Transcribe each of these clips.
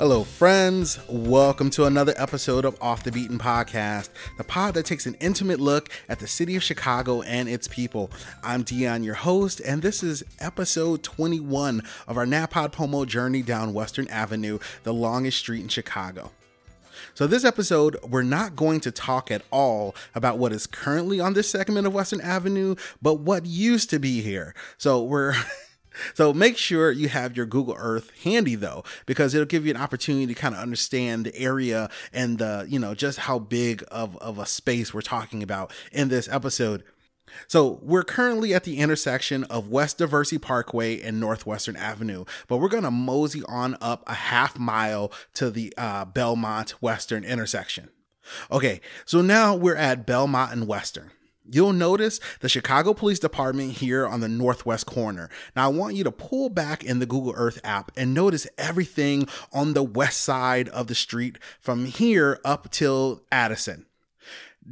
Hello, friends. Welcome to another episode of Off the Beaten Podcast, the pod that takes an intimate look at the city of Chicago and its people. I'm Dion, your host, and this is episode 21 of our NaPodPoMo journey down Western Avenue, the longest street in Chicago. So, this episode, we're not going to talk at all about what is currently on this segment of Western Avenue, but what used to be here. So, we're. So make sure you have your Google Earth handy though, because it'll give you an opportunity to kind of understand the area and the, you know, just how big of, of a space we're talking about in this episode. So we're currently at the intersection of West Diversey Parkway and Northwestern Avenue, but we're going to mosey on up a half mile to the uh, Belmont Western intersection. Okay, so now we're at Belmont and Western. You'll notice the Chicago Police Department here on the northwest corner. Now, I want you to pull back in the Google Earth app and notice everything on the west side of the street from here up till Addison.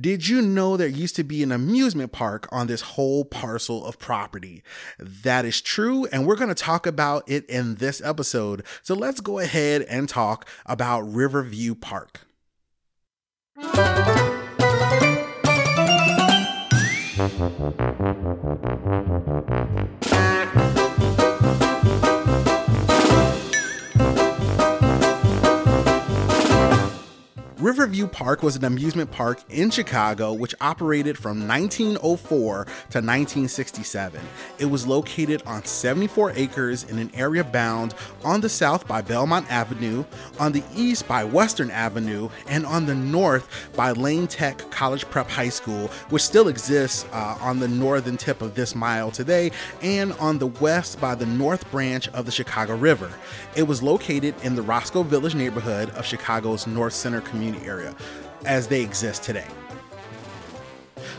Did you know there used to be an amusement park on this whole parcel of property? That is true, and we're going to talk about it in this episode. So let's go ahead and talk about Riverview Park. Park was an amusement park in Chicago which operated from 1904 to 1967. It was located on 74 acres in an area bound on the south by Belmont Avenue, on the east by Western Avenue, and on the north by Lane Tech College Prep High School, which still exists uh, on the northern tip of this mile today, and on the west by the north branch of the Chicago River. It was located in the Roscoe Village neighborhood of Chicago's North Center community area as they exist today.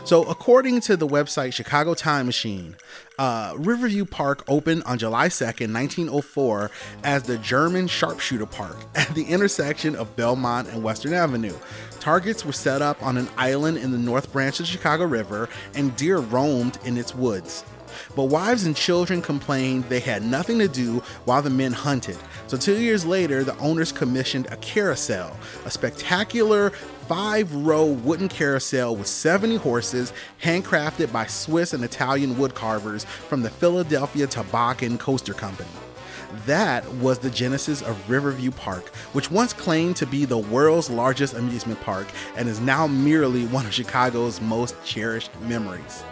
So, according to the website Chicago Time Machine, uh, Riverview Park opened on July 2nd, 1904, as the German Sharpshooter Park at the intersection of Belmont and Western Avenue. Targets were set up on an island in the North Branch of the Chicago River, and deer roamed in its woods. But wives and children complained they had nothing to do while the men hunted. So, two years later, the owners commissioned a carousel, a spectacular five row wooden carousel with 70 horses, handcrafted by Swiss and Italian woodcarvers from the Philadelphia Toboggan Coaster Company. That was the genesis of Riverview Park, which once claimed to be the world's largest amusement park and is now merely one of Chicago's most cherished memories.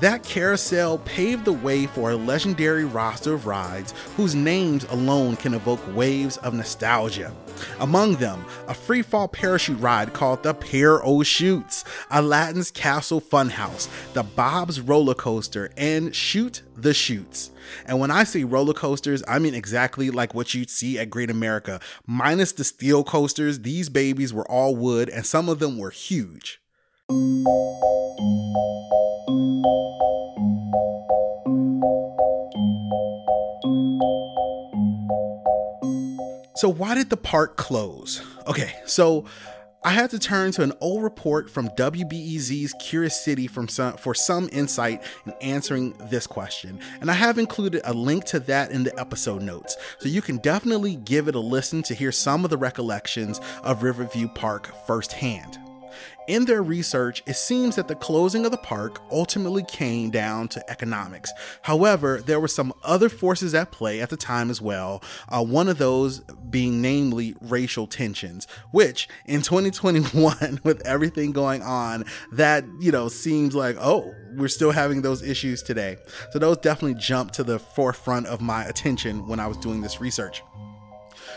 That carousel paved the way for a legendary roster of rides whose names alone can evoke waves of nostalgia. Among them, a free fall parachute ride called the Pair-O-Chutes, Aladdin's Castle Funhouse, the Bob's Roller Coaster, and Shoot the Chutes. And when I say roller coasters, I mean exactly like what you'd see at Great America. Minus the steel coasters, these babies were all wood and some of them were huge. So, why did the park close? Okay, so I had to turn to an old report from WBEZ's Curious City some, for some insight in answering this question. And I have included a link to that in the episode notes. So you can definitely give it a listen to hear some of the recollections of Riverview Park firsthand. In their research, it seems that the closing of the park ultimately came down to economics. However, there were some other forces at play at the time as well, uh, one of those being namely racial tensions, which in 2021, with everything going on, that, you know, seems like, oh, we're still having those issues today. So those definitely jumped to the forefront of my attention when I was doing this research.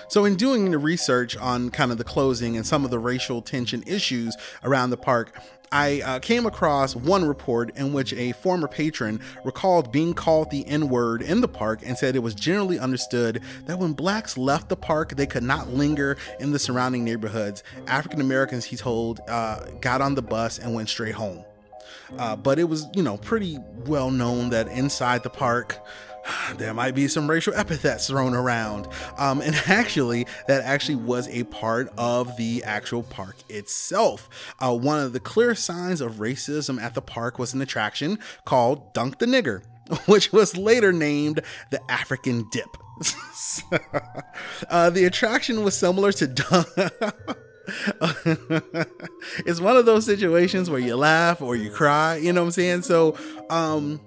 So, in doing the research on kind of the closing and some of the racial tension issues around the park, I uh, came across one report in which a former patron recalled being called the N word in the park and said it was generally understood that when blacks left the park, they could not linger in the surrounding neighborhoods. African Americans, he told, uh, got on the bus and went straight home. Uh, but it was, you know, pretty well known that inside the park, there might be some racial epithets thrown around. Um, and actually, that actually was a part of the actual park itself. Uh, one of the clear signs of racism at the park was an attraction called Dunk the Nigger. Which was later named the African Dip. uh, the attraction was similar to Dunk. it's one of those situations where you laugh or you cry, you know what I'm saying? So, um,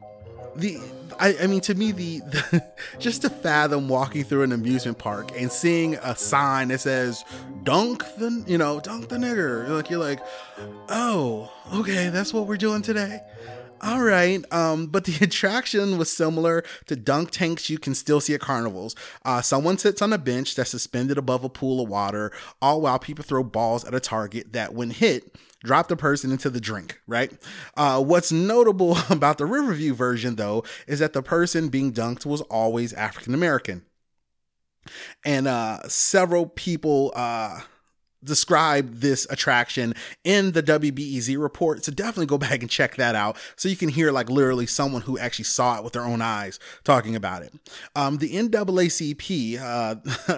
the I, I mean, to me, the, the, just to fathom walking through an amusement park and seeing a sign that says "Dunk the," you know, "Dunk the nigger," like you're like, oh, okay, that's what we're doing today. All right. Um, but the attraction was similar to dunk tanks you can still see at carnivals. Uh, someone sits on a bench that's suspended above a pool of water, all while people throw balls at a target that, when hit, drop the person into the drink, right? Uh, what's notable about the Riverview version, though, is that the person being dunked was always African American. And uh, several people uh, describe this attraction in the WBEZ report. So definitely go back and check that out so you can hear like literally someone who actually saw it with their own eyes talking about it. Um, the NAACP uh,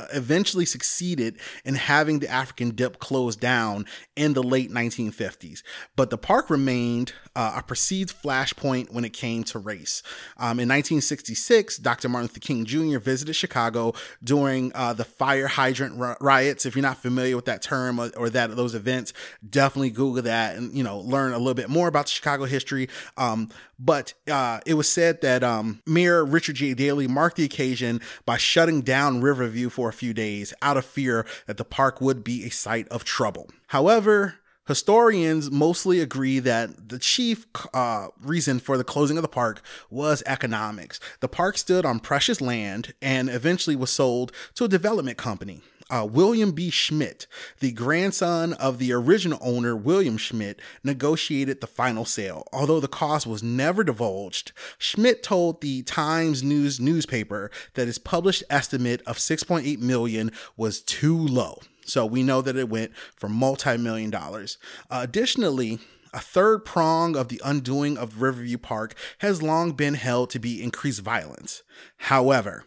eventually succeeded in having the African dip closed down in the late 1950s, but the park remained uh, a perceived flashpoint when it came to race. Um, in 1966, Dr. Martin Luther King Jr. visited Chicago during uh, the fire hydrant riots. If you're not familiar with that term, term or, or, that those events, definitely Google that and you know learn a little bit more about the Chicago history. Um, but uh, it was said that um, Mayor Richard J. Daley marked the occasion by shutting down Riverview for a few days out of fear that the park would be a site of trouble. However, Historians mostly agree that the chief uh, reason for the closing of the park was economics. The park stood on precious land and eventually was sold to a development company uh, William B. Schmidt, the grandson of the original owner, William Schmidt, negotiated the final sale. Although the cost was never divulged, Schmidt told the Times News newspaper that his published estimate of 6.8 million was too low. So we know that it went for multi-million dollars. Uh, additionally, a third prong of the undoing of Riverview Park has long been held to be increased violence. However,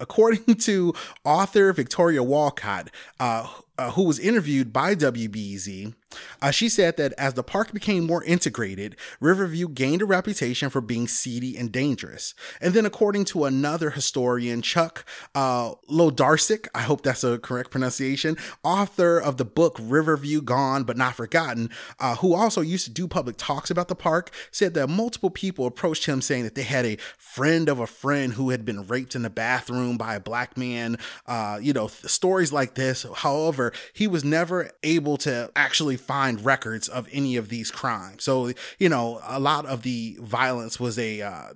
according to author Victoria Wolcott, uh, uh, who was interviewed by WBEZ, uh, she said that as the park became more integrated, Riverview gained a reputation for being seedy and dangerous. And then, according to another historian, Chuck uh, Wlodarczyk, I hope that's a correct pronunciation, author of the book Riverview Gone But Not Forgotten, uh, who also used to do public talks about the park, said that multiple people approached him saying that they had a friend of a friend who had been raped in the bathroom by a black man. Uh, you know, th- stories like this. However, he was never able to actually find records of any of these crimes. So, you know, a lot of the violence was a, uh,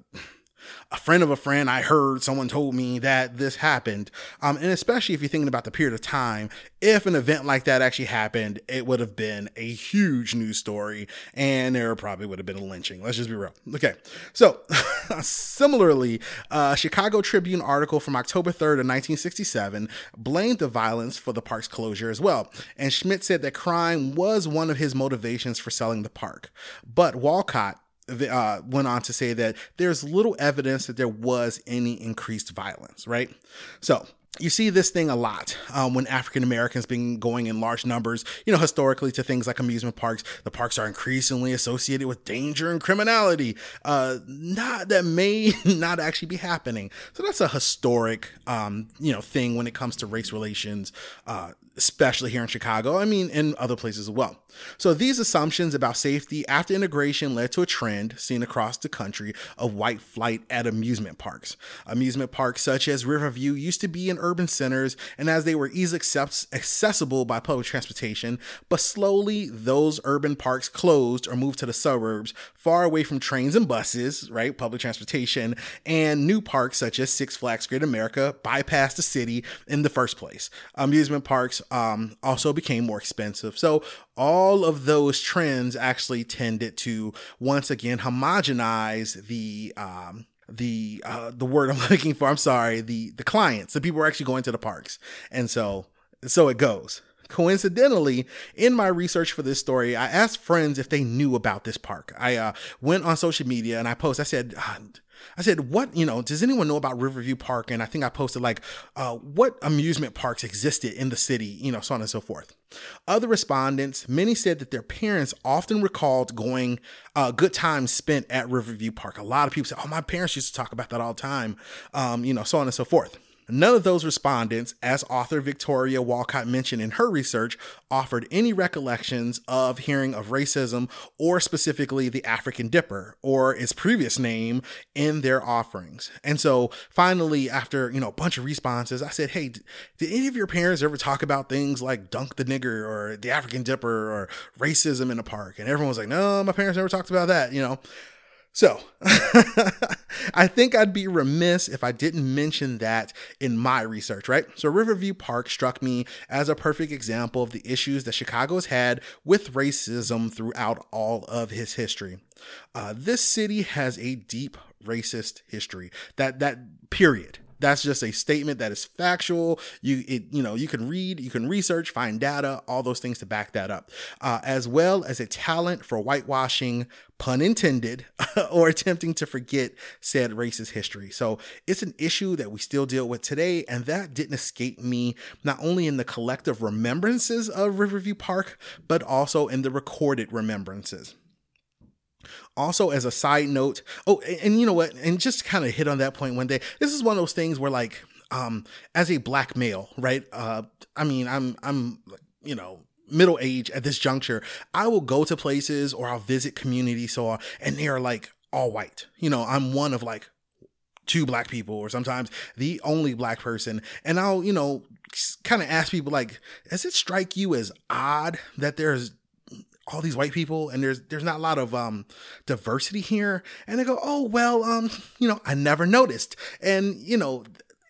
a friend of a friend, I heard someone told me that this happened. Um, and especially if you're thinking about the period of time, if an event like that actually happened, it would have been a huge news story and there probably would have been a lynching. Let's just be real. Okay. So, similarly, a Chicago Tribune article from October 3rd of 1967 blamed the violence for the park's closure as well. And Schmidt said that crime was one of his motivations for selling the park. But Wolcott, uh, went on to say that there's little evidence that there was any increased violence, right? So you see this thing a lot um, when African Americans been going in large numbers, you know, historically to things like amusement parks. The parks are increasingly associated with danger and criminality. Uh, not that may not actually be happening. So that's a historic, um, you know, thing when it comes to race relations, uh, especially here in Chicago. I mean, in other places as well. So these assumptions about safety after integration led to a trend seen across the country of white flight at amusement parks. Amusement parks such as Riverview used to be in urban centers and as they were easily accessible by public transportation, but slowly those urban parks closed or moved to the suburbs, far away from trains and buses, right, public transportation, and new parks such as Six Flags Great America bypassed the city in the first place. Amusement parks um, also became more expensive. So all of those trends actually tended to once again homogenize the um, the uh, the word I'm looking for. I'm sorry, the the clients, the people are actually going to the parks, and so so it goes. Coincidentally, in my research for this story, I asked friends if they knew about this park. I uh, went on social media and I posted. I said. I said, "What you know? Does anyone know about Riverview Park?" And I think I posted like, uh, "What amusement parks existed in the city?" You know, so on and so forth. Other respondents, many said that their parents often recalled going uh, good times spent at Riverview Park. A lot of people said, "Oh, my parents used to talk about that all the time," um, you know, so on and so forth. None of those respondents, as author Victoria Wolcott mentioned in her research, offered any recollections of hearing of racism or specifically the African Dipper or its previous name in their offerings. And so finally, after, you know, a bunch of responses, I said, Hey, did any of your parents ever talk about things like dunk the nigger or the African Dipper or racism in the park? And everyone was like, No, my parents never talked about that, you know. So, I think I'd be remiss if I didn't mention that in my research, right? So, Riverview Park struck me as a perfect example of the issues that Chicago has had with racism throughout all of his history. Uh, this city has a deep racist history. That that period. That's just a statement that is factual. You it you know you can read, you can research, find data, all those things to back that up, uh, as well as a talent for whitewashing, pun intended, or attempting to forget said racist history. So it's an issue that we still deal with today, and that didn't escape me not only in the collective remembrances of Riverview Park, but also in the recorded remembrances. Also, as a side note, oh, and, you know what, and just kind of hit on that point one day. This is one of those things where, like, um, as a black male, right? Uh, I mean, I'm, I'm, you know, middle age at this juncture. I will go to places or I'll visit communities, so and they are like all white. You know, I'm one of like two black people or sometimes the only black person and i'll you know kind of ask people like does it strike you as odd that there's all these white people and there's there's not a lot of um diversity here. And they go oh well um you know i never noticed. And you know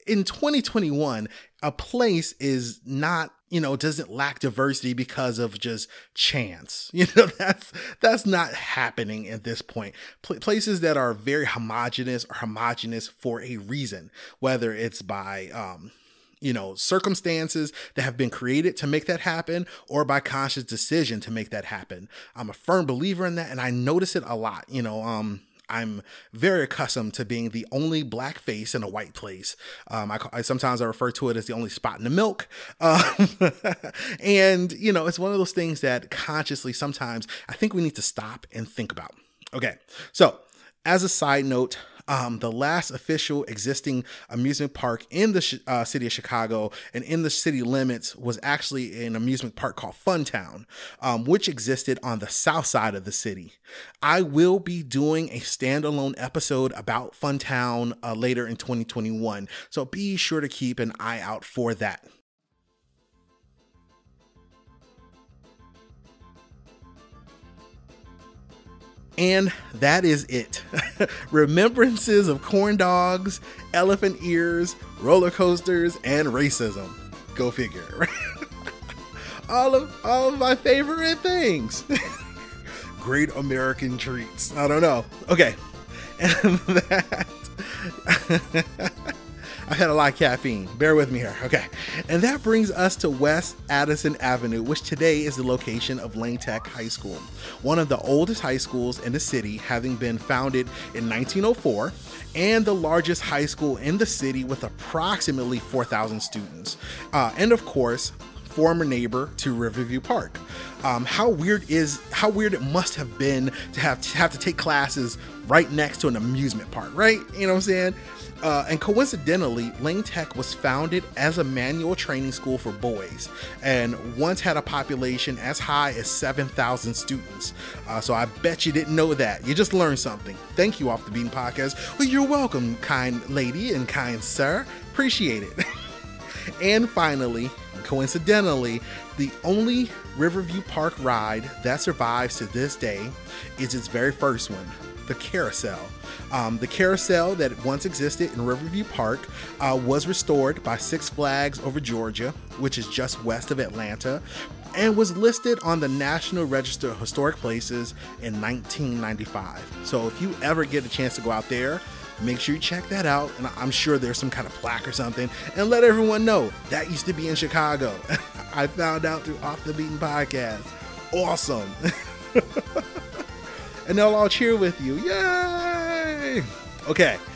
in 2021 a place is not you know doesn't lack diversity because of just chance. You know that's that's not happening at this point. Pl- places that are very homogenous are homogenous for a reason whether it's by um you know, circumstances that have been created to make that happen or by conscious decision to make that happen. I'm a firm believer in that and I notice it a lot. You know, um, I'm very accustomed to being the only black face in a white place. Um, I, I, sometimes I refer to it as the only spot in the milk, um, and you know it's one of those things that consciously sometimes I think we need to stop and think about. Okay, so as a side note, um, the last official existing amusement park in the uh, city of Chicago and in the city limits was actually an amusement park called Funtown, um, which existed on the south side of the city. I will be doing a standalone episode about Funtown uh, later in 2021, so be sure to keep an eye out for that. And that is it. Remembrances of corn dogs, elephant ears, roller coasters, and racism. Go figure. all of all of my favorite things. Great American treats. I don't know. Okay. And that I've had a lot of caffeine. Bear with me here. Okay. And that brings us to West Addison Avenue, which today is the location of Lane Tech High School, one of the oldest high schools in the city, having been founded in 1904 and the largest high school in the city with approximately 4,000 students. Uh, and of course, former neighbor to Riverview Park. Um, how weird is how weird it must have been to have to have to take classes right next to an amusement park, right? You know what I'm saying? Uh, and coincidentally, Lane Tech was founded as a manual training school for boys and once had a population as high as 7,000 students. Uh, so I bet you didn't know that. You just learned something. Thank you, Off the Beaten Podcast. Well, you're welcome, kind lady and kind sir. Appreciate it. and finally, coincidentally, the only Riverview Park ride that survives to this day is its very first one the carousel. Um, the carousel that once existed in Riverview Park uh, was restored by Six Flags over Georgia, which is just west of Atlanta, and was listed on the National Register of Historic Places in 1995. So if you ever get a chance to go out there, make sure you check that out. And I'm sure there's some kind of plaque or something, and let everyone know that used to be in Chicago. I found out through Off the Beaten podcast. Awesome. and they'll all cheer with you. Yay! Okay.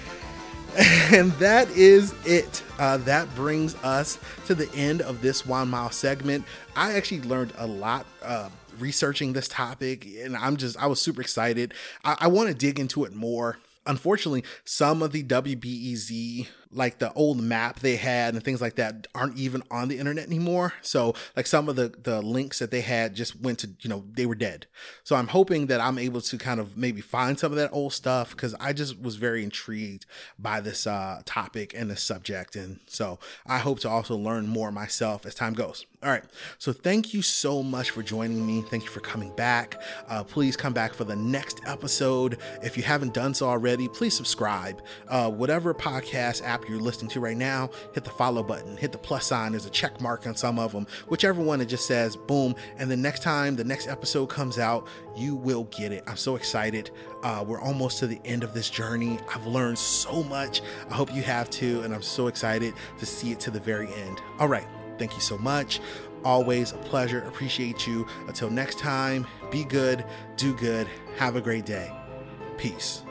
And that is it. Uh, that brings us to the end of this one mile segment. I actually learned a lot uh, researching this topic, and I'm just, I was super excited. I, I want to dig into it more. Unfortunately, some of the WBEZ like the old map they had and things like that aren't even on the internet anymore. So like some of the the links that they had just went to you know they were dead. So I'm hoping that I'm able to kind of maybe find some of that old stuff because I just was very intrigued by this uh, topic and this subject, and so I hope to also learn more myself as time goes. All right. So thank you so much for joining me. Thank you for coming back. Uh, please come back for the next episode. If you haven't done so already, please subscribe. Uh, whatever podcast you're listening to right now, hit the follow button, hit the plus sign. There's a check mark on some of them, whichever one it just says boom. And the next time the next episode comes out, you will get it. I'm so excited. Uh, we're almost to the end of this journey. I've learned so much. I hope you have too. And I'm so excited to see it to the very end. All right. Thank you so much. Always a pleasure. Appreciate you. Until next time, be good, do good, have a great day. Peace.